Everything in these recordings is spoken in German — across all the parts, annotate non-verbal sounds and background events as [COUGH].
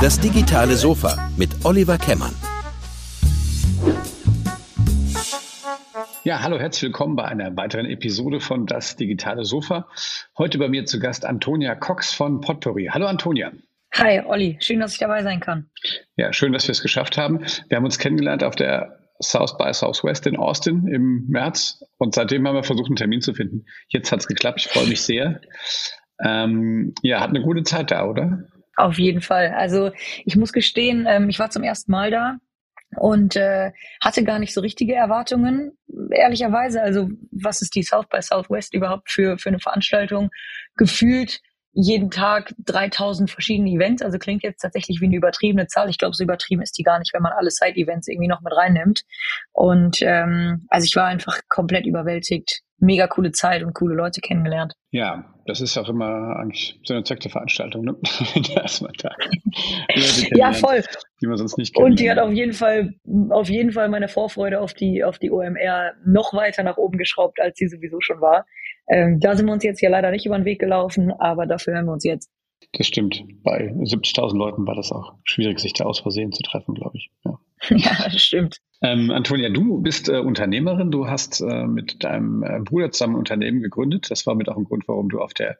Das digitale Sofa mit Oliver Kemmern. Ja, hallo, herzlich willkommen bei einer weiteren Episode von Das digitale Sofa. Heute bei mir zu Gast Antonia Cox von Potpourri. Hallo Antonia. Hi Olli, schön, dass ich dabei sein kann. Ja, schön, dass wir es geschafft haben. Wir haben uns kennengelernt auf der South by Southwest in Austin im März und seitdem haben wir versucht, einen Termin zu finden. Jetzt hat es geklappt, ich freue mich sehr. Ähm, ja, hat eine gute Zeit da, oder? Auf jeden Fall. Also ich muss gestehen, ähm, ich war zum ersten Mal da und äh, hatte gar nicht so richtige Erwartungen, ehrlicherweise. Also was ist die South by Southwest überhaupt für, für eine Veranstaltung? Gefühlt jeden Tag 3000 verschiedene Events. Also klingt jetzt tatsächlich wie eine übertriebene Zahl. Ich glaube, so übertrieben ist die gar nicht, wenn man alle Side-Events irgendwie noch mit reinnimmt. Und ähm, also ich war einfach komplett überwältigt. Mega coole Zeit und coole Leute kennengelernt. Ja, das ist auch immer eigentlich so eine Zweck der Veranstaltung, ne? [LAUGHS] Erstmal da. ja, voll. Die man sonst nicht kennt. Und die hat auf jeden Fall, auf jeden Fall meine Vorfreude auf die, auf die OMR noch weiter nach oben geschraubt, als sie sowieso schon war. Ähm, da sind wir uns jetzt hier leider nicht über den Weg gelaufen, aber dafür hören wir uns jetzt. Das stimmt. Bei 70.000 Leuten war das auch schwierig, sich da aus Versehen zu treffen, glaube ich. Ja. [LAUGHS] ja, das stimmt. Ähm, Antonia, du bist äh, Unternehmerin. Du hast äh, mit deinem äh, Bruder zusammen ein Unternehmen gegründet. Das war mit auch ein Grund, warum du auf der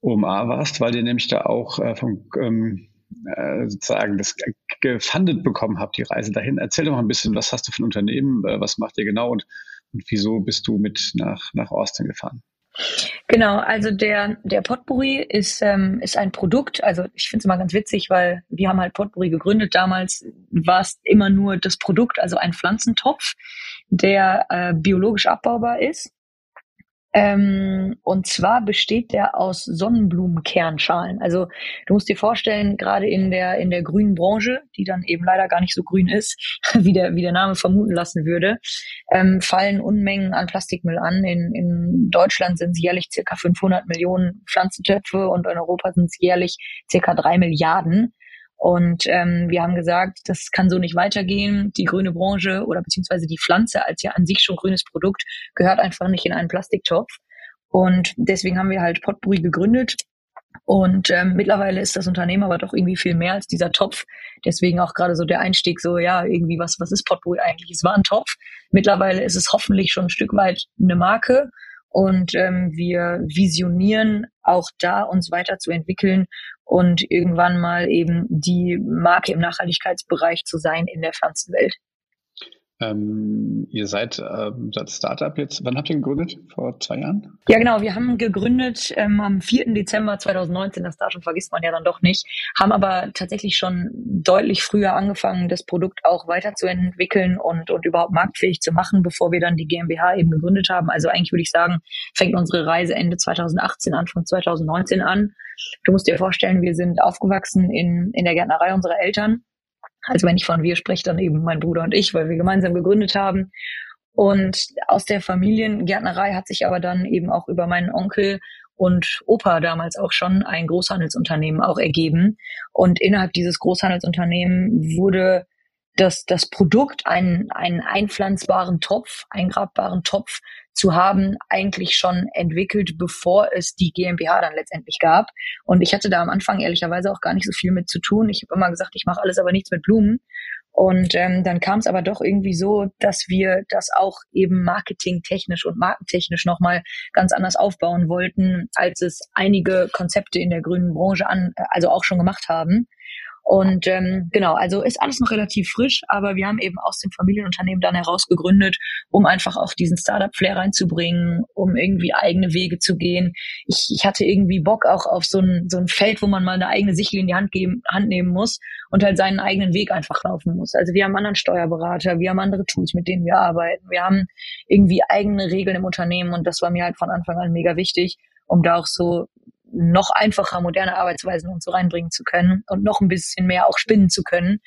OMA warst, weil ihr nämlich da auch äh, vom ähm, äh, sozusagen das gefundet bekommen habt, die Reise dahin. Erzähl doch mal ein bisschen, was hast du für ein Unternehmen, äh, was macht ihr genau und und wieso bist du mit nach, nach Austin gefahren? Genau, also der, der Potpourri ist, ähm, ist ein Produkt. Also ich finde es immer ganz witzig, weil wir haben halt Potpourri gegründet. Damals war es immer nur das Produkt, also ein Pflanzentopf, der äh, biologisch abbaubar ist ähm, und zwar besteht der aus Sonnenblumenkernschalen. Also du musst dir vorstellen, gerade in der in der grünen Branche, die dann eben leider gar nicht so grün ist, [LAUGHS] wie der wie der Name vermuten lassen würde, ähm, fallen Unmengen an Plastikmüll an. In, in Deutschland sind es jährlich circa 500 Millionen Pflanzentöpfe und in Europa sind es jährlich circa drei Milliarden. Und ähm, wir haben gesagt, das kann so nicht weitergehen. Die grüne Branche oder beziehungsweise die Pflanze als ja an sich schon grünes Produkt gehört einfach nicht in einen Plastiktopf. Und deswegen haben wir halt Potpourri gegründet. Und ähm, mittlerweile ist das Unternehmen aber doch irgendwie viel mehr als dieser Topf. Deswegen auch gerade so der Einstieg, so ja, irgendwie, was, was ist Potpourri eigentlich? Es war ein Topf. Mittlerweile ist es hoffentlich schon ein Stück weit eine Marke. Und ähm, wir visionieren auch da, uns weiterzuentwickeln und irgendwann mal eben die Marke im Nachhaltigkeitsbereich zu sein in der Pflanzenwelt. Ähm, ihr seid, ähm, seid Startup jetzt. Wann habt ihr gegründet? Vor zwei Jahren? Ja, genau. Wir haben gegründet ähm, am 4. Dezember 2019. Das Datum vergisst man ja dann doch nicht. Haben aber tatsächlich schon deutlich früher angefangen, das Produkt auch weiterzuentwickeln und, und überhaupt marktfähig zu machen, bevor wir dann die GmbH eben gegründet haben. Also eigentlich würde ich sagen, fängt unsere Reise Ende 2018, Anfang 2019 an. Du musst dir vorstellen, wir sind aufgewachsen in, in der Gärtnerei unserer Eltern also wenn ich von wir spreche, dann eben mein Bruder und ich, weil wir gemeinsam gegründet haben. Und aus der Familiengärtnerei hat sich aber dann eben auch über meinen Onkel und Opa damals auch schon ein Großhandelsunternehmen auch ergeben. Und innerhalb dieses Großhandelsunternehmen wurde das, das Produkt, einen, einen einpflanzbaren Topf, eingrabbaren Topf zu haben, eigentlich schon entwickelt, bevor es die GmbH dann letztendlich gab. Und ich hatte da am Anfang ehrlicherweise auch gar nicht so viel mit zu tun. Ich habe immer gesagt, ich mache alles, aber nichts mit Blumen. Und ähm, dann kam es aber doch irgendwie so, dass wir das auch eben marketingtechnisch und markentechnisch nochmal ganz anders aufbauen wollten, als es einige Konzepte in der grünen Branche an, also auch schon gemacht haben. Und ähm, genau, also ist alles noch relativ frisch, aber wir haben eben aus dem Familienunternehmen dann heraus gegründet, um einfach auch diesen Startup-Flair reinzubringen, um irgendwie eigene Wege zu gehen. Ich, ich hatte irgendwie Bock auch auf so ein, so ein Feld, wo man mal eine eigene Sichel in die Hand, geben, Hand nehmen muss und halt seinen eigenen Weg einfach laufen muss. Also wir haben anderen Steuerberater, wir haben andere Tools, mit denen wir arbeiten. Wir haben irgendwie eigene Regeln im Unternehmen und das war mir halt von Anfang an mega wichtig, um da auch so noch einfacher moderne Arbeitsweisen und so reinbringen zu können und noch ein bisschen mehr auch spinnen zu können.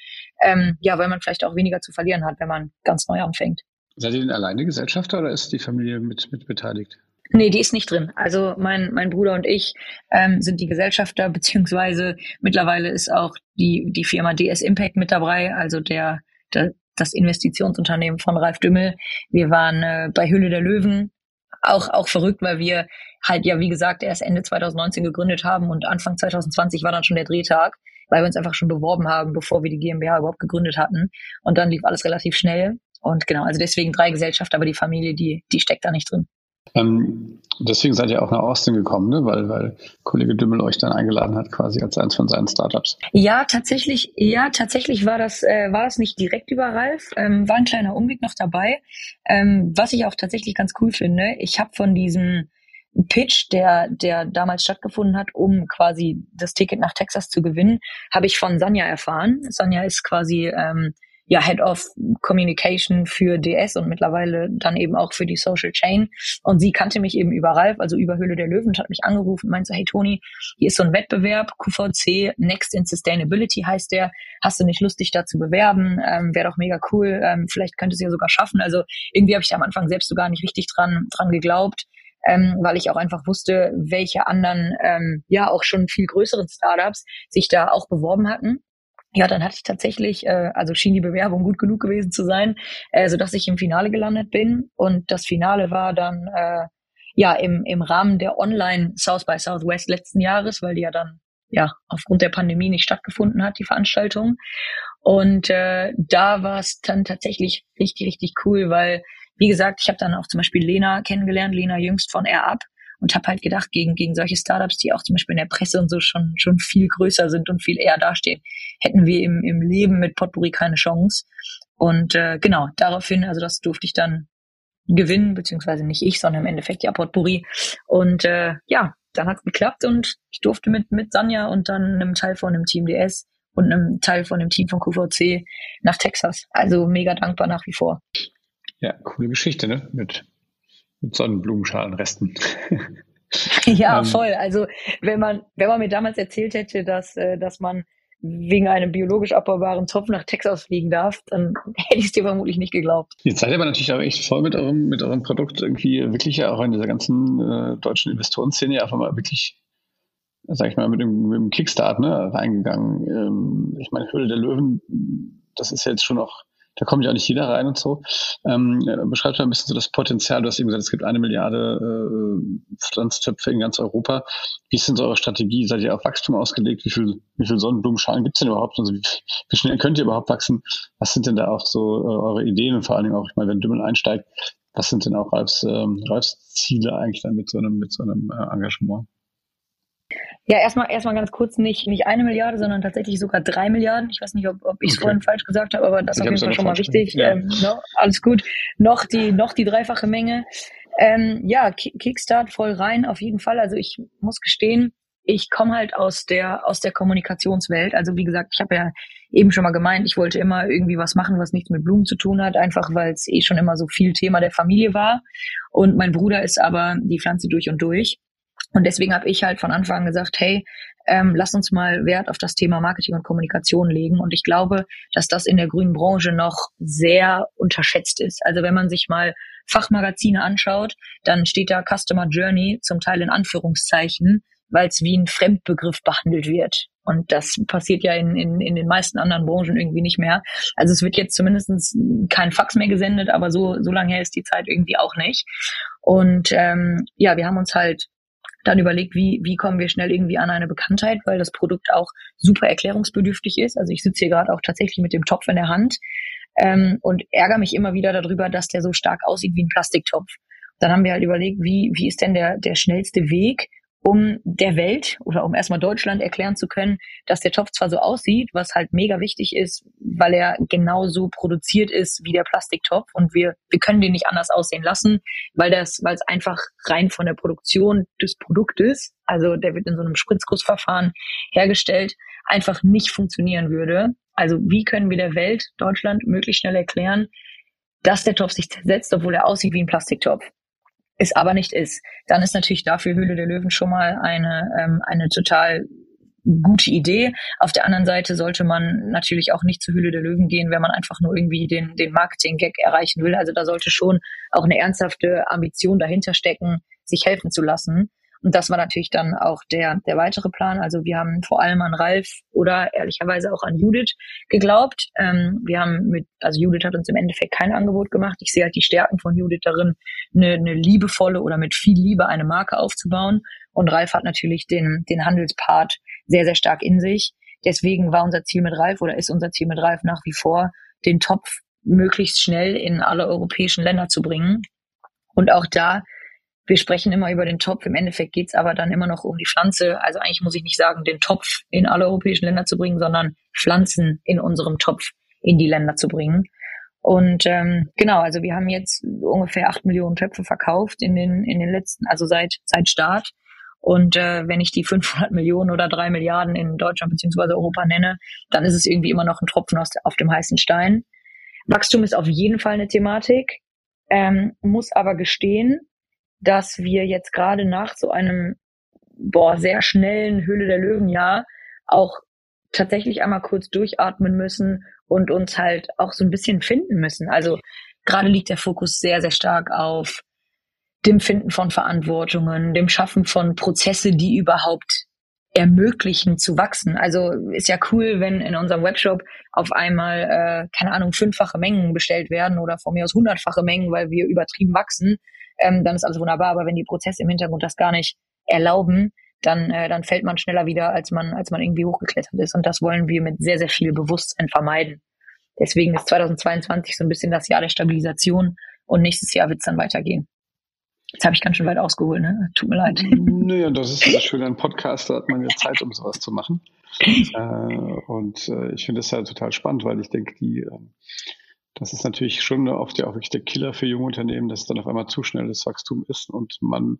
Ähm, ja, weil man vielleicht auch weniger zu verlieren hat, wenn man ganz neu anfängt. Seid ihr denn alleine Gesellschafter oder ist die Familie mit, mit beteiligt? Nee, die ist nicht drin. Also mein, mein Bruder und ich ähm, sind die Gesellschafter, beziehungsweise mittlerweile ist auch die, die Firma DS Impact mit dabei, also der, der das Investitionsunternehmen von Ralf Dümmel. Wir waren äh, bei Hülle der Löwen auch, auch verrückt, weil wir halt ja, wie gesagt, erst Ende 2019 gegründet haben und Anfang 2020 war dann schon der Drehtag, weil wir uns einfach schon beworben haben, bevor wir die GmbH überhaupt gegründet hatten. Und dann lief alles relativ schnell. Und genau, also deswegen drei Gesellschaften, aber die Familie, die, die steckt da nicht drin. Ähm, deswegen seid ihr auch nach Austin gekommen, ne? weil, weil Kollege Dümmel euch dann eingeladen hat, quasi als eins von seinen Startups. Ja, tatsächlich, ja, tatsächlich war das, äh, war das nicht direkt über Ralf, ähm, war ein kleiner Umweg noch dabei. Ähm, was ich auch tatsächlich ganz cool finde, ich habe von diesem Pitch, der, der damals stattgefunden hat, um quasi das Ticket nach Texas zu gewinnen, habe ich von Sanja erfahren. Sanja ist quasi ähm, ja, Head of Communication für DS und mittlerweile dann eben auch für die Social Chain. Und sie kannte mich eben über Ralf, also über Höhle der Löwen, hat mich angerufen und meinte, hey Toni, hier ist so ein Wettbewerb, QVC Next in Sustainability heißt der. Hast du nicht Lust, dich da zu bewerben? Ähm, Wäre doch mega cool. Ähm, vielleicht könnte es ja sogar schaffen. Also irgendwie habe ich da am Anfang selbst so gar nicht richtig dran, dran geglaubt. Ähm, weil ich auch einfach wusste, welche anderen, ähm, ja auch schon viel größeren Startups sich da auch beworben hatten ja, dann hatte ich tatsächlich, äh, also schien die Bewerbung gut genug gewesen zu sein, äh, so dass ich im Finale gelandet bin. Und das Finale war dann äh, ja im, im Rahmen der Online South by Southwest letzten Jahres, weil die ja dann ja aufgrund der Pandemie nicht stattgefunden hat, die Veranstaltung. Und äh, da war es dann tatsächlich richtig, richtig cool, weil, wie gesagt, ich habe dann auch zum Beispiel Lena kennengelernt, Lena Jüngst von Air Up und habe halt gedacht, gegen, gegen solche Startups, die auch zum Beispiel in der Presse und so schon, schon viel größer sind und viel eher dastehen, hätten wir im, im Leben mit Potpourri keine Chance. Und äh, genau, daraufhin, also das durfte ich dann gewinnen, beziehungsweise nicht ich, sondern im Endeffekt ja Potpourri. Und äh, ja, dann hat's geklappt und ich durfte mit, mit Sanja und dann einem Teil von dem Team DS und einem Teil von dem Team von QVC nach Texas. Also mega dankbar nach wie vor. Ja, coole Geschichte, ne? Mit mit Sonnenblumenschalenresten. [LAUGHS] ja, ähm, voll. Also wenn man, wenn man mir damals erzählt hätte, dass, äh, dass man wegen einem biologisch abbaubaren Topf nach Texas fliegen darf, dann [LAUGHS] hätte ich es dir vermutlich nicht geglaubt. Jetzt seid ihr aber natürlich auch echt voll mit eurem, mit eurem Produkt irgendwie wirklich ja auch in dieser ganzen äh, deutschen Investorenszene einfach mal wirklich, sag ich mal, mit dem, mit dem Kickstart ne, reingegangen. Ähm, ich meine, Höhle der Löwen, das ist jetzt schon auch da kommt ja auch nicht jeder rein und so. Ähm, beschreibt mal ein bisschen so das Potenzial. Du hast eben gesagt, es gibt eine Milliarde äh, Pflanztöpfe in ganz Europa. Wie ist denn so eure Strategie? Seid ihr auf Wachstum ausgelegt? Wie viel, wie viel Sonnenblumenschalen gibt es denn überhaupt? Also wie, wie, schnell könnt ihr überhaupt wachsen? Was sind denn da auch so äh, eure Ideen und vor allen Dingen auch, ich meine, wenn Dümmel einsteigt, was sind denn auch Ralfs, ähm, Ralfs Ziele eigentlich dann mit so einem, mit so einem äh, Engagement? Ja, erstmal erstmal ganz kurz nicht nicht eine Milliarde, sondern tatsächlich sogar drei Milliarden. Ich weiß nicht, ob, ob ich es okay. vorhin falsch gesagt habe, aber das ist auf jeden Fall schon mal wichtig. Ja. Ähm, no, ne, alles gut. Noch die noch die dreifache Menge. Ähm, ja, Kickstart voll rein auf jeden Fall. Also ich muss gestehen, ich komme halt aus der aus der Kommunikationswelt. Also wie gesagt, ich habe ja eben schon mal gemeint, ich wollte immer irgendwie was machen, was nichts mit Blumen zu tun hat, einfach weil es eh schon immer so viel Thema der Familie war. Und mein Bruder ist aber die Pflanze durch und durch. Und deswegen habe ich halt von Anfang an gesagt, hey, ähm, lass uns mal Wert auf das Thema Marketing und Kommunikation legen. Und ich glaube, dass das in der grünen Branche noch sehr unterschätzt ist. Also wenn man sich mal Fachmagazine anschaut, dann steht da Customer Journey zum Teil in Anführungszeichen, weil es wie ein Fremdbegriff behandelt wird. Und das passiert ja in, in, in den meisten anderen Branchen irgendwie nicht mehr. Also es wird jetzt zumindest kein Fax mehr gesendet, aber so, so lange her ist die Zeit irgendwie auch nicht. Und ähm, ja, wir haben uns halt dann überlegt, wie, wie kommen wir schnell irgendwie an eine Bekanntheit, weil das Produkt auch super erklärungsbedürftig ist. Also ich sitze hier gerade auch tatsächlich mit dem Topf in der Hand ähm, und ärgere mich immer wieder darüber, dass der so stark aussieht wie ein Plastiktopf. Dann haben wir halt überlegt, wie, wie ist denn der, der schnellste Weg, um der Welt oder um erstmal Deutschland erklären zu können, dass der Topf zwar so aussieht, was halt mega wichtig ist, weil er genauso produziert ist wie der Plastiktopf und wir, wir können den nicht anders aussehen lassen, weil das, weil es einfach rein von der Produktion des Produktes, also der wird in so einem Spritzgussverfahren hergestellt, einfach nicht funktionieren würde. Also wie können wir der Welt, Deutschland, möglichst schnell erklären, dass der Topf sich zersetzt, obwohl er aussieht wie ein Plastiktopf? Es aber nicht ist, dann ist natürlich dafür Höhle der Löwen schon mal eine, ähm, eine total gute Idee. Auf der anderen Seite sollte man natürlich auch nicht zur Höhle der Löwen gehen, wenn man einfach nur irgendwie den, den Marketing-Gag erreichen will. Also da sollte schon auch eine ernsthafte Ambition dahinter stecken, sich helfen zu lassen. Und das war natürlich dann auch der, der weitere Plan. Also wir haben vor allem an Ralf oder ehrlicherweise auch an Judith geglaubt. Ähm, wir haben mit, also Judith hat uns im Endeffekt kein Angebot gemacht. Ich sehe halt die Stärken von Judith darin, eine, eine liebevolle oder mit viel Liebe eine Marke aufzubauen. Und Ralf hat natürlich den, den Handelspart sehr, sehr stark in sich. Deswegen war unser Ziel mit Ralf oder ist unser Ziel mit Ralf nach wie vor, den Topf möglichst schnell in alle europäischen Länder zu bringen. Und auch da wir sprechen immer über den Topf, im Endeffekt geht's aber dann immer noch um die Pflanze. Also eigentlich muss ich nicht sagen, den Topf in alle europäischen Länder zu bringen, sondern Pflanzen in unserem Topf in die Länder zu bringen. Und ähm, genau, also wir haben jetzt ungefähr acht Millionen Töpfe verkauft in den in den letzten, also seit seit Start. Und äh, wenn ich die 500 Millionen oder drei Milliarden in Deutschland beziehungsweise Europa nenne, dann ist es irgendwie immer noch ein Tropfen aus, auf dem heißen Stein. Wachstum ist auf jeden Fall eine Thematik, ähm, muss aber gestehen, dass wir jetzt gerade nach so einem boah, sehr schnellen Höhle der Löwen-Jahr auch tatsächlich einmal kurz durchatmen müssen und uns halt auch so ein bisschen finden müssen. Also gerade liegt der Fokus sehr, sehr stark auf dem Finden von Verantwortungen, dem Schaffen von Prozesse, die überhaupt ermöglichen zu wachsen. Also ist ja cool, wenn in unserem Webshop auf einmal, äh, keine Ahnung, fünffache Mengen bestellt werden oder von mir aus hundertfache Mengen, weil wir übertrieben wachsen ähm, dann ist alles wunderbar. Aber wenn die Prozesse im Hintergrund das gar nicht erlauben, dann, äh, dann fällt man schneller wieder, als man, als man irgendwie hochgeklettert ist. Und das wollen wir mit sehr, sehr viel Bewusstsein vermeiden. Deswegen ist 2022 so ein bisschen das Jahr der Stabilisation und nächstes Jahr wird es dann weitergehen. Jetzt habe ich ganz schön weit ausgeholt, ne? Tut mir leid. [LAUGHS] Naja, das ist ja schön, ein Podcast, da hat man ja Zeit, um sowas zu machen. [LAUGHS] äh, und äh, ich finde das ja total spannend, weil ich denke, die, äh, das ist natürlich schon oft ja auch wirklich der Killer für junge Unternehmen, dass es dann auf einmal zu schnelles Wachstum ist und man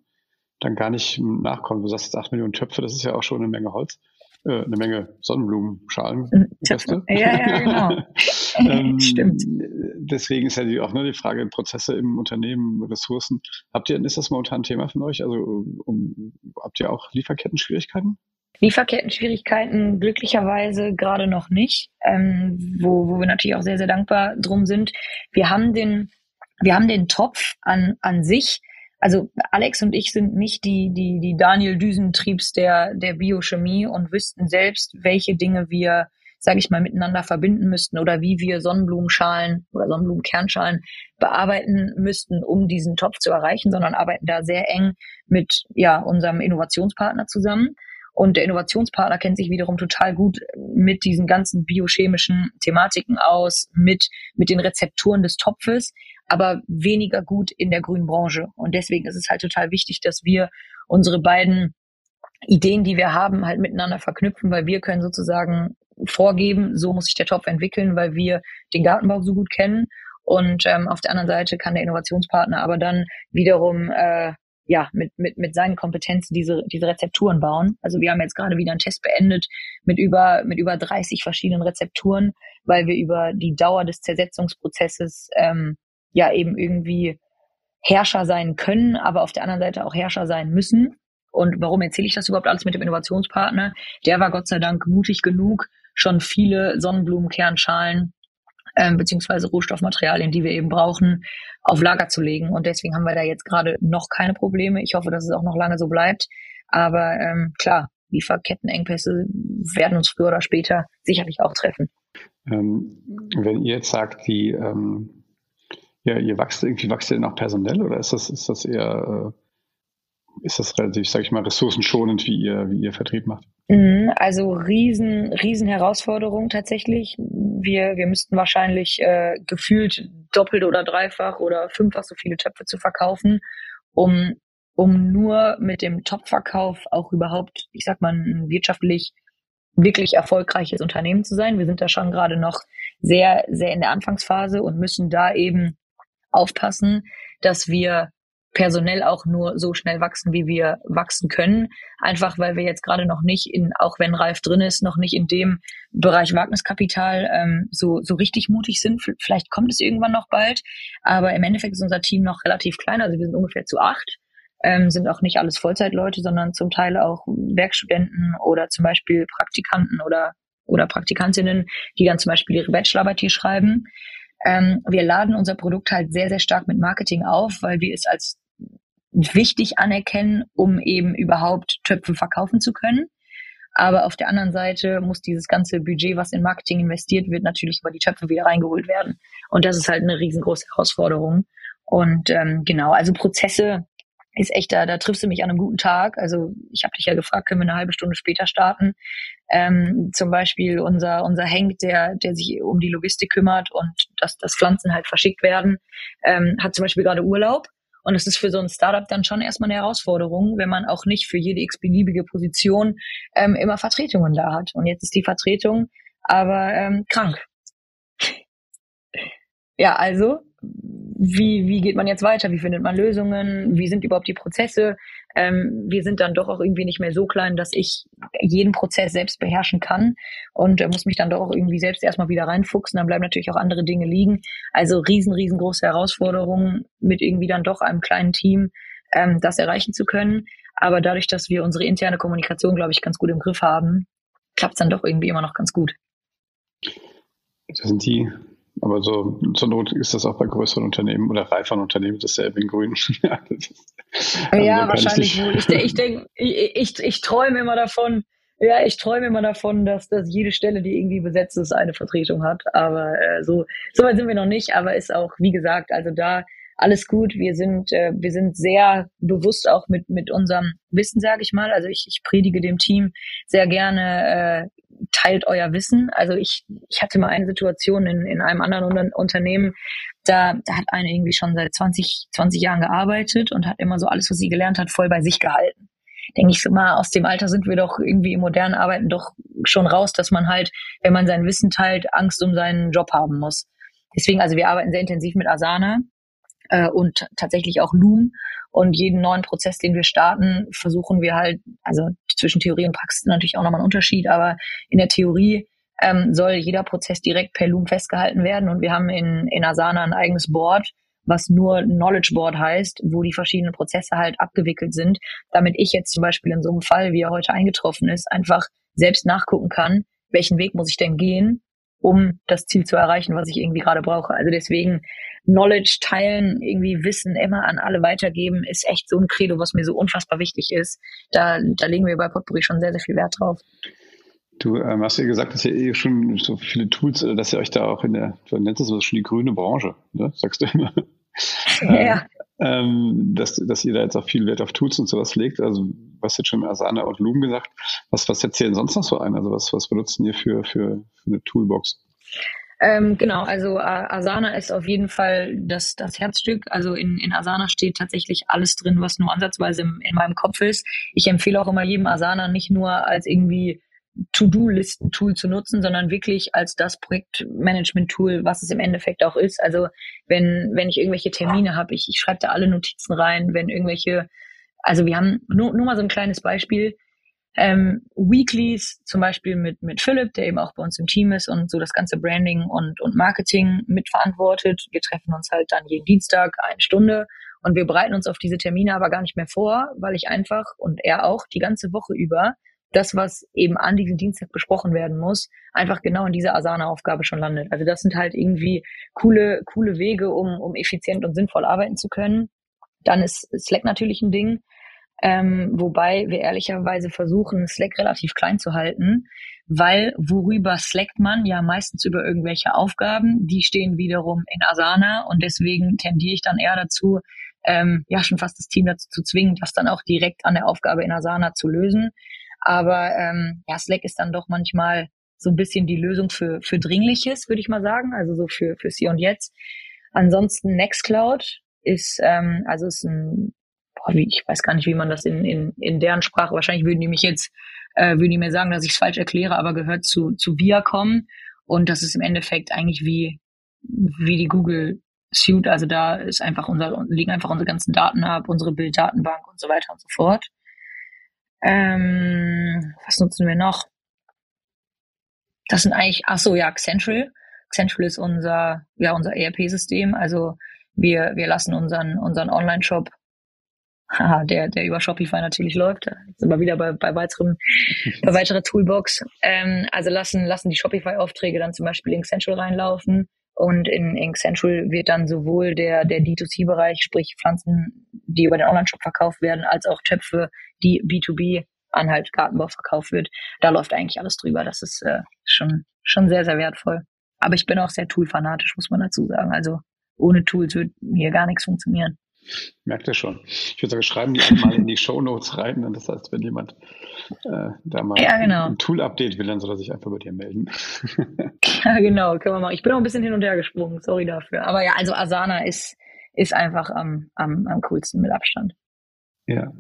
dann gar nicht nachkommt. Du sagst jetzt 8 Millionen Töpfe, das ist ja auch schon eine Menge Holz, äh, eine Menge Sonnenblumenschalen. Töpfe. Ja, ja, genau. [LAUGHS] ähm, [LAUGHS] Stimmt. Deswegen ist ja die, auch nur die Frage Prozesse im Unternehmen, Ressourcen. Habt ihr, ist das momentan ein Thema von euch? Also um, habt ihr auch Lieferketten-Schwierigkeiten? Lieferketten-Schwierigkeiten glücklicherweise gerade noch nicht, ähm, wo, wo wir natürlich auch sehr, sehr dankbar drum sind. Wir haben den, wir haben den Topf an, an sich. Also Alex und ich sind nicht die, die, die Daniel Düsentriebs der, der Biochemie und wüssten selbst, welche Dinge wir, sage ich mal, miteinander verbinden müssten oder wie wir Sonnenblumenschalen oder Sonnenblumenkernschalen bearbeiten müssten, um diesen Topf zu erreichen, sondern arbeiten da sehr eng mit ja, unserem Innovationspartner zusammen. Und der Innovationspartner kennt sich wiederum total gut mit diesen ganzen biochemischen Thematiken aus, mit, mit den Rezepturen des Topfes, aber weniger gut in der grünen Branche. Und deswegen ist es halt total wichtig, dass wir unsere beiden Ideen, die wir haben, halt miteinander verknüpfen, weil wir können sozusagen vorgeben, so muss sich der Topf entwickeln, weil wir den Gartenbau so gut kennen. Und ähm, auf der anderen Seite kann der Innovationspartner aber dann wiederum äh, ja, mit, mit, mit seinen Kompetenzen diese, diese Rezepturen bauen. Also wir haben jetzt gerade wieder einen Test beendet mit über, mit über 30 verschiedenen Rezepturen, weil wir über die Dauer des Zersetzungsprozesses ähm, ja eben irgendwie Herrscher sein können, aber auf der anderen Seite auch Herrscher sein müssen. Und warum erzähle ich das überhaupt alles mit dem Innovationspartner? Der war Gott sei Dank mutig genug, schon viele Sonnenblumenkernschalen ähm, beziehungsweise Rohstoffmaterialien, die wir eben brauchen, auf Lager zu legen. Und deswegen haben wir da jetzt gerade noch keine Probleme. Ich hoffe, dass es auch noch lange so bleibt. Aber ähm, klar, Lieferkettenengpässe werden uns früher oder später sicherlich auch treffen. Ähm, wenn ihr jetzt sagt, die, ähm, ja, ihr wächst irgendwie, wächst ihr auch personell oder ist das, ist das eher, äh, ist das relativ, sage ich mal, ressourcenschonend, wie ihr, wie ihr Vertrieb macht? Mhm, also riesen, riesen Herausforderung tatsächlich. Wir, wir müssten wahrscheinlich äh, gefühlt doppelt oder dreifach oder fünffach so viele Töpfe zu verkaufen, um, um nur mit dem Topverkauf auch überhaupt, ich sag mal, ein wirtschaftlich wirklich erfolgreiches Unternehmen zu sein. Wir sind da schon gerade noch sehr, sehr in der Anfangsphase und müssen da eben aufpassen, dass wir personell auch nur so schnell wachsen, wie wir wachsen können. Einfach weil wir jetzt gerade noch nicht in, auch wenn Ralf drin ist, noch nicht in dem Bereich Wagniskapital ähm, so, so richtig mutig sind. Vielleicht kommt es irgendwann noch bald. Aber im Endeffekt ist unser Team noch relativ klein. Also wir sind ungefähr zu acht. Ähm, sind auch nicht alles Vollzeitleute, sondern zum Teil auch Werkstudenten oder zum Beispiel Praktikanten oder, oder Praktikantinnen, die dann zum Beispiel ihre Bachelorarbeit hier schreiben. Ähm, wir laden unser Produkt halt sehr, sehr stark mit Marketing auf, weil wir es als wichtig anerkennen, um eben überhaupt Töpfe verkaufen zu können. Aber auf der anderen Seite muss dieses ganze Budget, was in Marketing investiert wird, natürlich über die Töpfe wieder reingeholt werden. Und das ist halt eine riesengroße Herausforderung. Und ähm, genau, also Prozesse ist echt da, da triffst du mich an einem guten Tag. Also ich habe dich ja gefragt, können wir eine halbe Stunde später starten? Ähm, zum Beispiel unser unser Henk, der der sich um die Logistik kümmert und dass dass Pflanzen halt verschickt werden, ähm, hat zum Beispiel gerade Urlaub. Und es ist für so ein Startup dann schon erstmal eine Herausforderung, wenn man auch nicht für jede x-beliebige Position ähm, immer Vertretungen da hat. Und jetzt ist die Vertretung aber ähm, krank. [LAUGHS] Ja, also wie, wie geht man jetzt weiter? Wie findet man Lösungen? Wie sind überhaupt die Prozesse? Ähm, wir sind dann doch auch irgendwie nicht mehr so klein, dass ich jeden Prozess selbst beherrschen kann und äh, muss mich dann doch auch irgendwie selbst erstmal wieder reinfuchsen. Dann bleiben natürlich auch andere Dinge liegen. Also riesen, riesengroße Herausforderungen mit irgendwie dann doch einem kleinen Team, ähm, das erreichen zu können. Aber dadurch, dass wir unsere interne Kommunikation, glaube ich, ganz gut im Griff haben, klappt es dann doch irgendwie immer noch ganz gut. Das sind die aber so zur Not ist das auch bei größeren Unternehmen oder reiferen Unternehmen dasselbe in Grün. [LAUGHS] ja, also ja wahrscheinlich wohl. Ich, ich denke, ich, ich, ich träume immer davon, ja, ich träume immer davon, dass, dass jede Stelle, die irgendwie besetzt ist, eine Vertretung hat. Aber äh, so, so weit sind wir noch nicht. Aber ist auch, wie gesagt, also da alles gut. Wir sind, äh, wir sind sehr bewusst auch mit, mit unserem Wissen, sage ich mal. Also ich, ich predige dem Team sehr gerne, äh, teilt euer Wissen. Also ich, ich hatte mal eine Situation in, in einem anderen Unternehmen, da, da hat eine irgendwie schon seit 20, 20 Jahren gearbeitet und hat immer so alles, was sie gelernt hat, voll bei sich gehalten. Denke ich so mal, aus dem Alter sind wir doch irgendwie im modernen Arbeiten doch schon raus, dass man halt, wenn man sein Wissen teilt, Angst um seinen Job haben muss. Deswegen, also wir arbeiten sehr intensiv mit Asana äh, und tatsächlich auch Loom. Und jeden neuen Prozess, den wir starten, versuchen wir halt, also zwischen Theorie und Praxis natürlich auch nochmal ein Unterschied, aber in der Theorie ähm, soll jeder Prozess direkt per Loom festgehalten werden. Und wir haben in, in Asana ein eigenes Board, was nur Knowledge Board heißt, wo die verschiedenen Prozesse halt abgewickelt sind, damit ich jetzt zum Beispiel in so einem Fall, wie er heute eingetroffen ist, einfach selbst nachgucken kann, welchen Weg muss ich denn gehen, um das Ziel zu erreichen, was ich irgendwie gerade brauche. Also deswegen Knowledge teilen, irgendwie Wissen immer an alle weitergeben, ist echt so ein Credo, was mir so unfassbar wichtig ist. Da, da legen wir bei Potpourri schon sehr, sehr viel Wert drauf. Du ähm, hast ja gesagt, dass ihr eh schon so viele Tools, äh, dass ihr euch da auch in der, du nennst es schon die grüne Branche, ne? sagst du immer. [LAUGHS] ja. Ähm, dass, dass ihr da jetzt auch viel Wert auf Tools und sowas legt. Also was jetzt schon Asana und Loom gesagt. Was, was setzt ihr denn sonst noch so ein? Also was, was benutzen ihr für, für, für eine Toolbox? Ähm, genau, also Asana ist auf jeden Fall das, das Herzstück. Also in, in Asana steht tatsächlich alles drin, was nur ansatzweise in, in meinem Kopf ist. Ich empfehle auch immer jedem Asana nicht nur als irgendwie To-Do-Listen-Tool zu nutzen, sondern wirklich als das Projektmanagement-Tool, was es im Endeffekt auch ist. Also wenn, wenn ich irgendwelche Termine habe, ich, ich schreibe da alle Notizen rein, wenn irgendwelche, also wir haben nur, nur mal so ein kleines Beispiel, ähm, Weeklies, zum Beispiel mit, mit Philipp, der eben auch bei uns im Team ist und so das ganze Branding und, und Marketing mitverantwortet. Wir treffen uns halt dann jeden Dienstag eine Stunde und wir bereiten uns auf diese Termine aber gar nicht mehr vor, weil ich einfach und er auch die ganze Woche über das, was eben an diesem Dienstag besprochen werden muss, einfach genau in dieser Asana-Aufgabe schon landet. Also das sind halt irgendwie coole, coole Wege, um, um effizient und sinnvoll arbeiten zu können. Dann ist Slack natürlich ein Ding. Ähm, wobei wir ehrlicherweise versuchen, Slack relativ klein zu halten, weil worüber slackt man ja meistens über irgendwelche Aufgaben, die stehen wiederum in Asana und deswegen tendiere ich dann eher dazu, ähm, ja schon fast das Team dazu zu zwingen, das dann auch direkt an der Aufgabe in Asana zu lösen. Aber ähm, ja, Slack ist dann doch manchmal so ein bisschen die Lösung für, für Dringliches, würde ich mal sagen, also so für, fürs Hier und Jetzt. Ansonsten Nextcloud ist, ähm, also ist ein boah, ich weiß gar nicht, wie man das in, in, in deren Sprache, wahrscheinlich würden die mich jetzt, äh, würden die mir sagen, dass ich es falsch erkläre, aber gehört zu, zu Viacom und das ist im Endeffekt eigentlich wie, wie die Google Suite, also da ist einfach unser, liegen einfach unsere ganzen Daten ab, unsere Bilddatenbank und so weiter und so fort. Ähm, was nutzen wir noch? Das sind eigentlich, ach so, ja, Accentral. Accentral ist unser, ja, unser ERP-System. Also wir, wir lassen unseren, unseren Online-Shop Haha, der, der über Shopify natürlich läuft. Jetzt sind wir wieder bei, bei weiterem, [LAUGHS] bei weiterer Toolbox. Ähm, also lassen, lassen die Shopify-Aufträge dann zum Beispiel in Central reinlaufen Und in Ink Central wird dann sowohl der, der D2C-Bereich, sprich Pflanzen, die über den Online-Shop verkauft werden, als auch Töpfe, die B2B an halt Gartenbau verkauft wird. Da läuft eigentlich alles drüber. Das ist äh, schon, schon sehr, sehr wertvoll. Aber ich bin auch sehr tool-fanatisch, muss man dazu sagen. Also ohne Tools wird hier gar nichts funktionieren. Merkt ihr schon. Ich würde sagen, schreiben die mal in die Show Notes rein. Und das heißt, wenn jemand äh, da mal ja, genau. ein Tool-Update will, dann soll er sich einfach bei dir melden. [LAUGHS] ja, genau, können wir machen. Ich bin auch ein bisschen hin und her gesprungen, sorry dafür. Aber ja, also Asana ist, ist einfach am, am, am coolsten mit Abstand. Ja.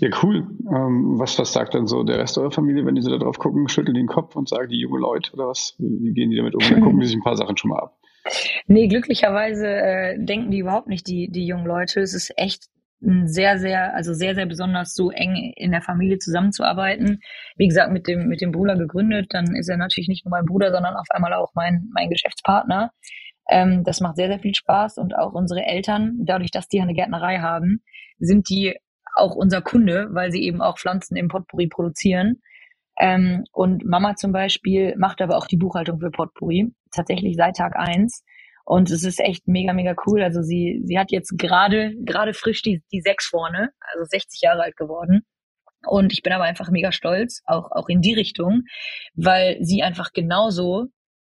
Ja, cool. Ähm, was, was sagt dann so der Rest eurer Familie, wenn die so da drauf gucken? Schütteln den Kopf und sagen die junge Leute oder was? Wie gehen die damit um? Dann gucken die [LAUGHS] sich ein paar Sachen schon mal ab. Nee, glücklicherweise äh, denken die überhaupt nicht, die, die jungen Leute. Es ist echt sehr, sehr, also sehr, sehr besonders so eng in der Familie zusammenzuarbeiten. Wie gesagt, mit dem, mit dem Bruder gegründet, dann ist er natürlich nicht nur mein Bruder, sondern auf einmal auch mein, mein Geschäftspartner. Ähm, das macht sehr, sehr viel Spaß und auch unsere Eltern, dadurch, dass die eine Gärtnerei haben, sind die auch unser Kunde, weil sie eben auch Pflanzen im Potpourri produzieren. Ähm, und Mama zum Beispiel macht aber auch die Buchhaltung für Potpourri, tatsächlich seit Tag eins. Und es ist echt mega, mega cool. Also sie, sie hat jetzt gerade, gerade frisch die, die sechs vorne, also 60 Jahre alt geworden. Und ich bin aber einfach mega stolz, auch, auch in die Richtung, weil sie einfach genauso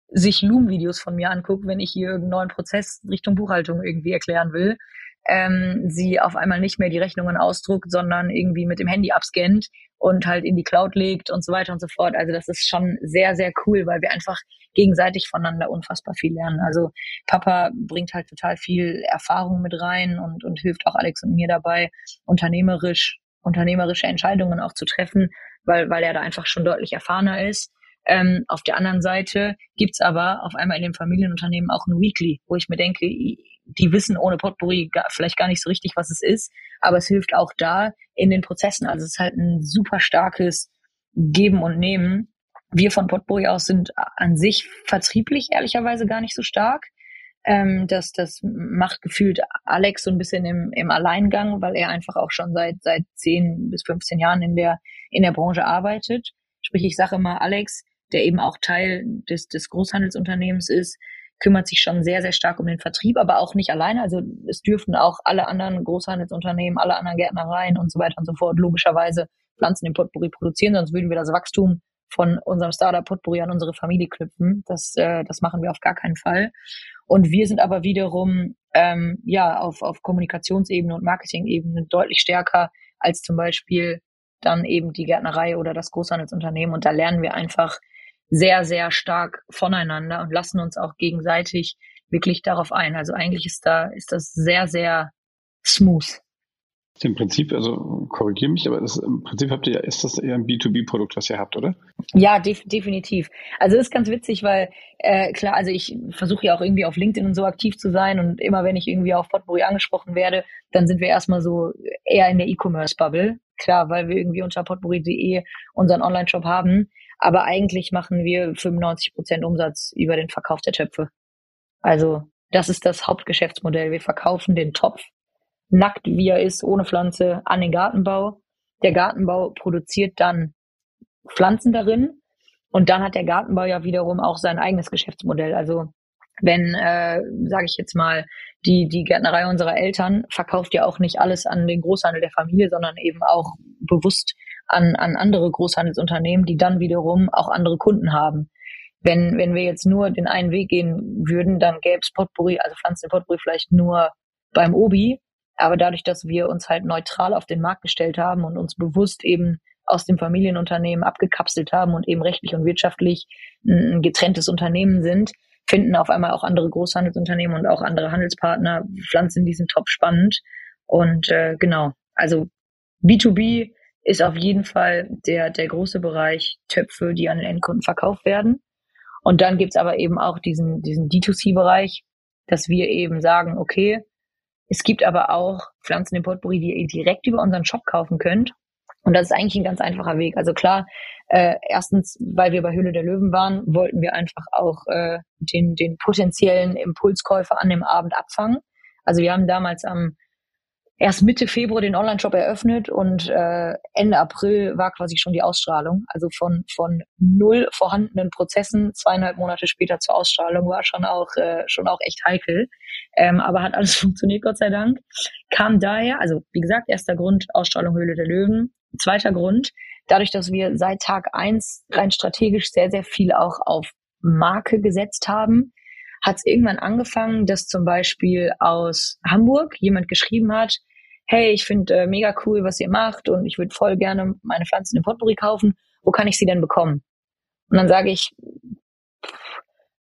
sich Loom-Videos von mir anguckt, wenn ich hier irgendeinen neuen Prozess Richtung Buchhaltung irgendwie erklären will ähm, sie auf einmal nicht mehr die Rechnungen ausdruckt, sondern irgendwie mit dem Handy abscannt und halt in die Cloud legt und so weiter und so fort. Also das ist schon sehr, sehr cool, weil wir einfach gegenseitig voneinander unfassbar viel lernen. Also Papa bringt halt total viel Erfahrung mit rein und, und hilft auch Alex und mir dabei, unternehmerisch, unternehmerische Entscheidungen auch zu treffen, weil, weil er da einfach schon deutlich erfahrener ist. Ähm, auf der anderen Seite gibt's aber auf einmal in dem Familienunternehmen auch ein Weekly, wo ich mir denke, die wissen ohne Potpourri gar, vielleicht gar nicht so richtig, was es ist, aber es hilft auch da in den Prozessen. Also es ist halt ein super starkes Geben und Nehmen. Wir von Potpourri aus sind an sich vertrieblich ehrlicherweise gar nicht so stark. Ähm, das, das macht gefühlt Alex so ein bisschen im, im Alleingang, weil er einfach auch schon seit, seit 10 bis 15 Jahren in der, in der Branche arbeitet. Sprich, ich sage immer, Alex, der eben auch Teil des, des Großhandelsunternehmens ist, kümmert sich schon sehr, sehr stark um den Vertrieb, aber auch nicht alleine. Also es dürfen auch alle anderen Großhandelsunternehmen, alle anderen Gärtnereien und so weiter und so fort logischerweise Pflanzen im Potpourri produzieren, sonst würden wir das Wachstum von unserem Startup Potpourri an unsere Familie knüpfen. Das, äh, das machen wir auf gar keinen Fall. Und wir sind aber wiederum ähm, ja auf, auf Kommunikationsebene und Marketingebene deutlich stärker als zum Beispiel dann eben die Gärtnerei oder das Großhandelsunternehmen. Und da lernen wir einfach sehr, sehr stark voneinander und lassen uns auch gegenseitig wirklich darauf ein. Also eigentlich ist da, ist das sehr, sehr smooth. Im Prinzip, also korrigiere mich, aber das, im Prinzip habt ihr, ist das eher ein B2B-Produkt, was ihr habt, oder? Ja, def definitiv. Also das ist ganz witzig, weil äh, klar, also ich versuche ja auch irgendwie auf LinkedIn und so aktiv zu sein und immer wenn ich irgendwie auf Potpourri angesprochen werde, dann sind wir erstmal so eher in der E-Commerce-Bubble. Klar, weil wir irgendwie unter potpourri.de unseren Online-Shop haben. Aber eigentlich machen wir 95 Prozent Umsatz über den Verkauf der Töpfe. Also das ist das Hauptgeschäftsmodell. Wir verkaufen den Topf nackt, wie er ist, ohne Pflanze, an den Gartenbau. Der Gartenbau produziert dann Pflanzen darin und dann hat der Gartenbau ja wiederum auch sein eigenes Geschäftsmodell. Also wenn, äh, sage ich jetzt mal, die, die Gärtnerei unserer Eltern verkauft ja auch nicht alles an den Großhandel der Familie, sondern eben auch bewusst an, an andere Großhandelsunternehmen, die dann wiederum auch andere Kunden haben. Wenn, wenn wir jetzt nur den einen Weg gehen würden, dann gäbe es Potpourri, also Pflanzen in Potpourri vielleicht nur beim Obi. Aber dadurch, dass wir uns halt neutral auf den Markt gestellt haben und uns bewusst eben aus dem Familienunternehmen abgekapselt haben und eben rechtlich und wirtschaftlich ein getrenntes Unternehmen sind, finden auf einmal auch andere Großhandelsunternehmen und auch andere Handelspartner Pflanzen in diesem Top spannend. Und äh, genau, also B2B ist auf jeden Fall der, der große Bereich Töpfe, die an den Endkunden verkauft werden. Und dann gibt's aber eben auch diesen, diesen D2C-Bereich, dass wir eben sagen, okay, es gibt aber auch Pflanzen im Potpourri, die ihr direkt über unseren Shop kaufen könnt. Und das ist eigentlich ein ganz einfacher Weg. Also klar, äh, erstens, weil wir bei Höhle der Löwen waren, wollten wir einfach auch äh, den, den potenziellen Impulskäufer an dem Abend abfangen. Also wir haben damals am erst Mitte Februar den Online-Shop eröffnet und äh, Ende April war quasi schon die Ausstrahlung. Also von, von null vorhandenen Prozessen zweieinhalb Monate später zur Ausstrahlung war schon auch, äh, schon auch echt heikel. Ähm, aber hat alles [LAUGHS] funktioniert, Gott sei Dank. Kam daher, also wie gesagt, erster Grund, Ausstrahlung Höhle der Löwen. Zweiter Grund, dadurch, dass wir seit Tag eins rein strategisch sehr, sehr viel auch auf Marke gesetzt haben, hat es irgendwann angefangen, dass zum Beispiel aus Hamburg jemand geschrieben hat, hey, ich finde äh, mega cool, was ihr macht und ich würde voll gerne meine Pflanzen im Potpourri kaufen. Wo kann ich sie denn bekommen? Und dann sage ich,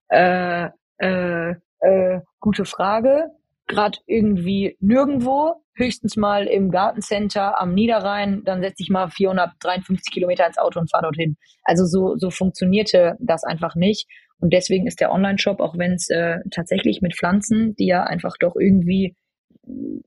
äh, äh, äh, gute Frage. Gerade irgendwie nirgendwo, höchstens mal im Gartencenter am Niederrhein, dann setze ich mal 453 Kilometer ins Auto und fahre dorthin. Also so, so funktionierte das einfach nicht. Und deswegen ist der Online-Shop, auch wenn es äh, tatsächlich mit Pflanzen, die ja einfach doch irgendwie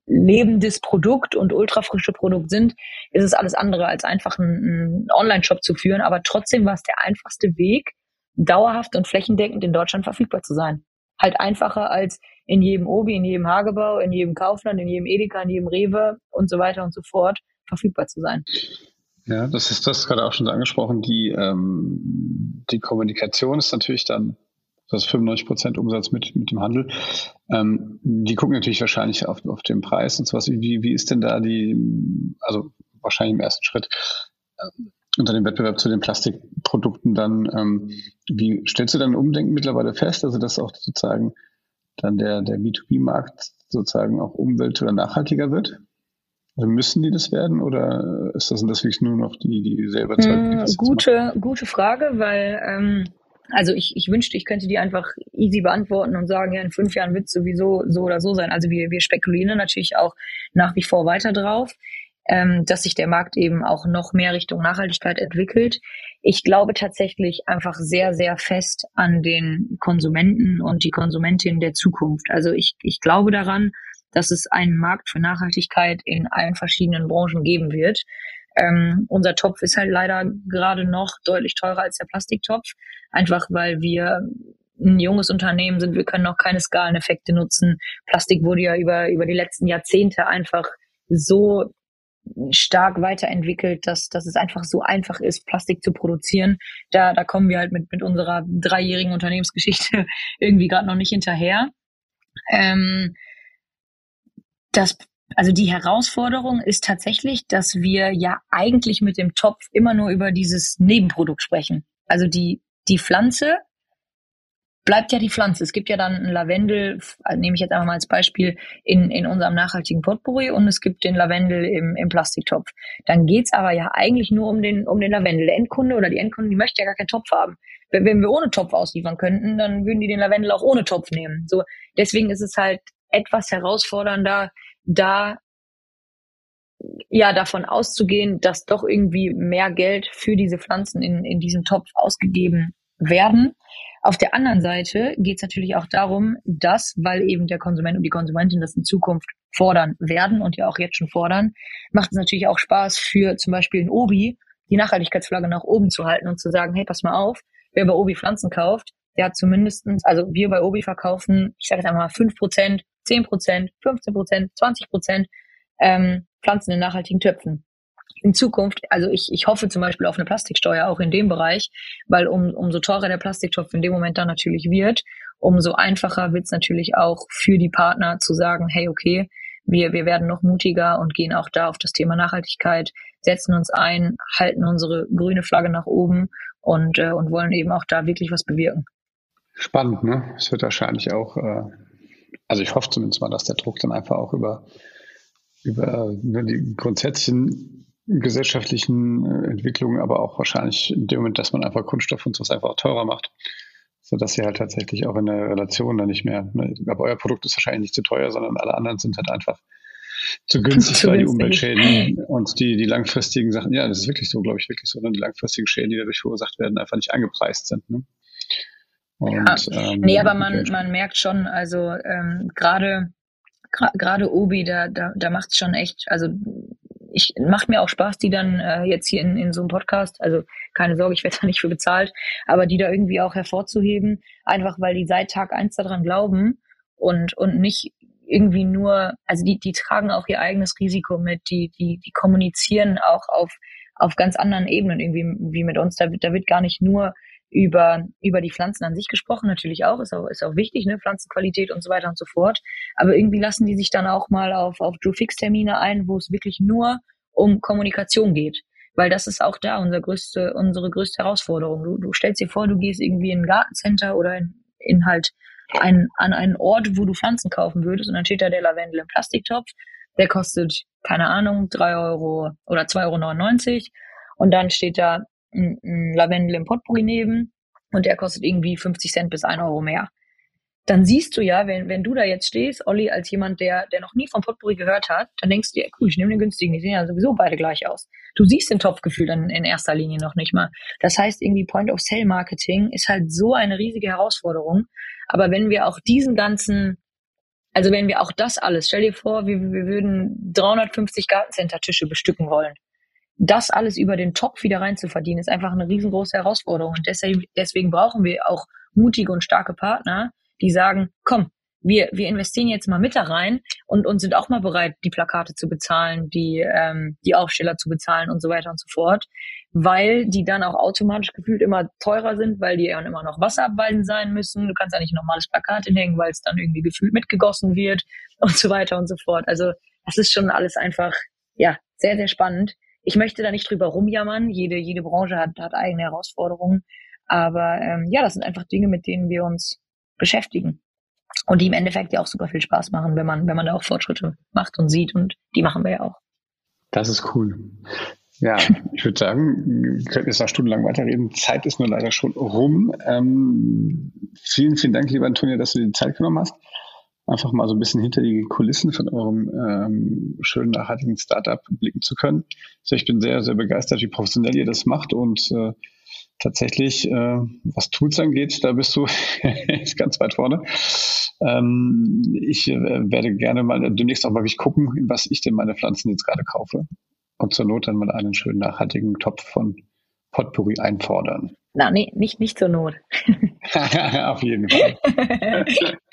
lebendes Produkt und ultrafrische Produkt sind, ist es alles andere als einfach einen, Online-Shop zu führen. Aber trotzdem war es der einfachste Weg, dauerhaft und flächendeckend in Deutschland verfügbar zu sein. Halt einfacher als in jedem Obi, in jedem Hagebau, in jedem Kaufland, in jedem Edeka, in jedem Rewe und so weiter und so fort verfügbar zu sein. Ja, das ist das gerade auch schon angesprochen. Die, ähm, die Kommunikation ist natürlich dann das ist 95 Prozent Umsatz mit, mit dem Handel. Ähm, die gucken natürlich wahrscheinlich auf, auf den Preis und sowas. Wie, wie ist denn da die, also wahrscheinlich im ersten Schritt äh, unter dem Wettbewerb zu den Plastikprodukten dann, ähm, wie stellst du dann Umdenken mittlerweile fest, also dass auch sozusagen dann der, der B2B-Markt sozusagen auch umwelt- oder nachhaltiger wird? Also müssen die das werden oder ist das, sind das wirklich nur noch die, die selber zeigen? Mm, gute, gute Frage, weil ähm, also ich, ich wünschte, ich könnte die einfach easy beantworten und sagen, ja, in fünf Jahren wird es sowieso so oder so sein. Also wir, wir spekulieren natürlich auch nach wie vor weiter drauf, ähm, dass sich der Markt eben auch noch mehr Richtung Nachhaltigkeit entwickelt. Ich glaube tatsächlich einfach sehr, sehr fest an den Konsumenten und die Konsumentin der Zukunft. Also ich, ich glaube daran, dass es einen Markt für Nachhaltigkeit in allen verschiedenen Branchen geben wird. Ähm, unser Topf ist halt leider gerade noch deutlich teurer als der Plastiktopf, einfach weil wir ein junges Unternehmen sind. Wir können noch keine Skaleneffekte nutzen. Plastik wurde ja über, über die letzten Jahrzehnte einfach so stark weiterentwickelt, dass, dass es einfach so einfach ist, Plastik zu produzieren. Da, da kommen wir halt mit, mit unserer dreijährigen Unternehmensgeschichte [LAUGHS] irgendwie gerade noch nicht hinterher. Ähm, das also die Herausforderung ist tatsächlich, dass wir ja eigentlich mit dem Topf immer nur über dieses Nebenprodukt sprechen. Also die, die Pflanze bleibt ja die Pflanze. Es gibt ja dann einen Lavendel, also nehme ich jetzt einfach mal als Beispiel, in, in unserem nachhaltigen Potpourri und es gibt den Lavendel im, im Plastiktopf. Dann geht's aber ja eigentlich nur um den, um den Lavendel. Der Endkunde oder die Endkunde, die möchte ja gar keinen Topf haben. Wenn, wenn wir ohne Topf ausliefern könnten, dann würden die den Lavendel auch ohne Topf nehmen. So, deswegen ist es halt etwas herausfordernder, da ja davon auszugehen, dass doch irgendwie mehr Geld für diese Pflanzen in, in diesem Topf ausgegeben werden. Auf der anderen Seite geht es natürlich auch darum, dass, weil eben der Konsument und die Konsumentin das in Zukunft fordern werden und ja auch jetzt schon fordern, macht es natürlich auch Spaß für zum Beispiel ein Obi, die Nachhaltigkeitsflagge nach oben zu halten und zu sagen, hey, pass mal auf, wer bei Obi Pflanzen kauft, der hat zumindestens, also wir bei Obi verkaufen, ich sage jetzt einmal fünf Prozent 10 Prozent, 15 Prozent, 20 Prozent ähm, Pflanzen in nachhaltigen Töpfen. In Zukunft, also ich, ich hoffe zum Beispiel auf eine Plastiksteuer auch in dem Bereich, weil um, umso teurer der Plastiktopf in dem Moment dann natürlich wird, umso einfacher wird es natürlich auch für die Partner zu sagen, hey, okay, wir, wir werden noch mutiger und gehen auch da auf das Thema Nachhaltigkeit, setzen uns ein, halten unsere grüne Flagge nach oben und, äh, und wollen eben auch da wirklich was bewirken. Spannend, ne? Es wird wahrscheinlich auch äh, also ich hoffe zumindest mal, dass der Druck dann einfach auch über, über ne, die grundsätzlichen gesellschaftlichen äh, Entwicklungen, aber auch wahrscheinlich in dem Moment, dass man einfach Kunststoff und sowas einfach auch teurer macht, sodass sie halt tatsächlich auch in der Relation dann nicht mehr, ne, aber euer Produkt ist wahrscheinlich nicht zu teuer, sondern alle anderen sind halt einfach zu günstig, zu weil die Umweltschäden und die, die langfristigen Sachen, ja, das ist wirklich so, glaube ich, wirklich so, ne, die langfristigen Schäden, die dadurch verursacht werden, einfach nicht angepreist sind. Ne? Und, ja. ähm, nee, aber man, man merkt schon, also ähm, gerade gerade Obi, da, da, da macht es schon echt, also ich macht mir auch Spaß, die dann äh, jetzt hier in, in so einem Podcast, also keine Sorge, ich werde da nicht für bezahlt, aber die da irgendwie auch hervorzuheben, einfach weil die seit Tag eins daran glauben und, und nicht irgendwie nur, also die, die tragen auch ihr eigenes Risiko mit, die, die, die kommunizieren auch auf, auf ganz anderen Ebenen irgendwie wie mit uns. Da wird, da wird gar nicht nur über, über die Pflanzen an sich gesprochen, natürlich auch, ist auch, ist auch wichtig, ne, Pflanzenqualität und so weiter und so fort. Aber irgendwie lassen die sich dann auch mal auf, auf Drew Fix Termine ein, wo es wirklich nur um Kommunikation geht. Weil das ist auch da unser größte, unsere größte Herausforderung. Du, du stellst dir vor, du gehst irgendwie in ein Gartencenter oder in, in halt ein, an einen Ort, wo du Pflanzen kaufen würdest und dann steht da der Lavendel im Plastiktopf. Der kostet, keine Ahnung, drei Euro oder 2,99 Euro. Und dann steht da ein, ein Lavendel im Potpourri neben und der kostet irgendwie 50 Cent bis 1 Euro mehr. Dann siehst du ja, wenn, wenn du da jetzt stehst, Olli, als jemand, der, der noch nie vom Potpourri gehört hat, dann denkst du dir, cool, ich nehme den günstigen, die sehen ja sowieso beide gleich aus. Du siehst den Topfgefühl dann in erster Linie noch nicht mal. Das heißt, irgendwie Point-of-Sale-Marketing ist halt so eine riesige Herausforderung. Aber wenn wir auch diesen ganzen, also wenn wir auch das alles, stell dir vor, wir, wir würden 350 Gartencenter-Tische bestücken wollen das alles über den Topf wieder rein zu verdienen, ist einfach eine riesengroße Herausforderung. Und deswegen, deswegen brauchen wir auch mutige und starke Partner, die sagen, komm, wir, wir investieren jetzt mal mit da rein und, und sind auch mal bereit, die Plakate zu bezahlen, die, ähm, die Aufsteller zu bezahlen und so weiter und so fort, weil die dann auch automatisch gefühlt immer teurer sind, weil die dann immer noch wasserabweisend sein müssen. Du kannst ja nicht ein normales Plakat hinhängen, weil es dann irgendwie gefühlt mitgegossen wird [LAUGHS] und so weiter und so fort. Also das ist schon alles einfach, ja, sehr, sehr spannend ich möchte da nicht drüber rumjammern. Jede, jede Branche hat, hat eigene Herausforderungen. Aber ähm, ja, das sind einfach Dinge, mit denen wir uns beschäftigen. Und die im Endeffekt ja auch super viel Spaß machen, wenn man, wenn man da auch Fortschritte macht und sieht. Und die machen wir ja auch. Das ist cool. Ja, [LAUGHS] ich würde sagen, wir könnten jetzt noch stundenlang weiterreden. Zeit ist nur leider schon rum. Ähm, vielen, vielen Dank, lieber Antonia, dass du dir die Zeit genommen hast einfach mal so ein bisschen hinter die Kulissen von eurem ähm, schönen, nachhaltigen Startup blicken zu können. Also ich bin sehr, sehr begeistert, wie professionell ihr das macht und äh, tatsächlich, äh, was Tools angeht, da bist du [LAUGHS] ganz weit vorne. Ähm, ich äh, werde gerne mal demnächst auch mal wirklich gucken, was ich denn meine Pflanzen jetzt gerade kaufe und zur Not dann mal einen schönen nachhaltigen Topf von Potpourri einfordern. Na, nee, nicht, nicht zur Not. [LAUGHS] Auf jeden Fall.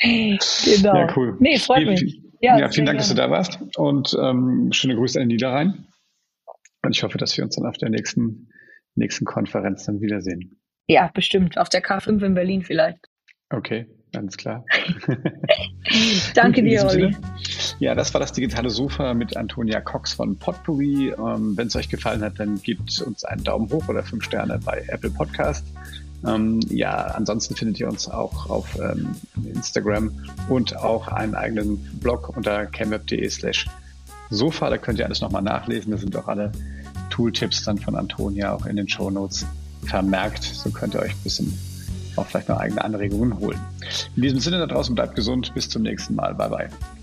genau. Ja, cool. Nee, freut mich. Ja, ja vielen Dank, gerne. dass du da warst und ähm, schöne Grüße an Niederrhein. Und ich hoffe, dass wir uns dann auf der nächsten, nächsten Konferenz dann wiedersehen. Ja, bestimmt. Auf der K5 in Berlin vielleicht. Okay, alles klar. [LAUGHS] [LAUGHS] Danke dir, Olli. Ja, das war das digitale Sofa mit Antonia Cox von Potpourri. Ähm, Wenn es euch gefallen hat, dann gebt uns einen Daumen hoch oder fünf Sterne bei Apple Podcast. Ähm, ja, ansonsten findet ihr uns auch auf ähm, Instagram und auch einen eigenen Blog unter camweb.de slash Sofa. Da könnt ihr alles nochmal nachlesen. Da sind auch alle Tooltips dann von Antonia auch in den Show Notes vermerkt. So könnt ihr euch ein bisschen auch vielleicht noch eigene Anregungen holen. In diesem Sinne da draußen bleibt gesund. Bis zum nächsten Mal. Bye bye.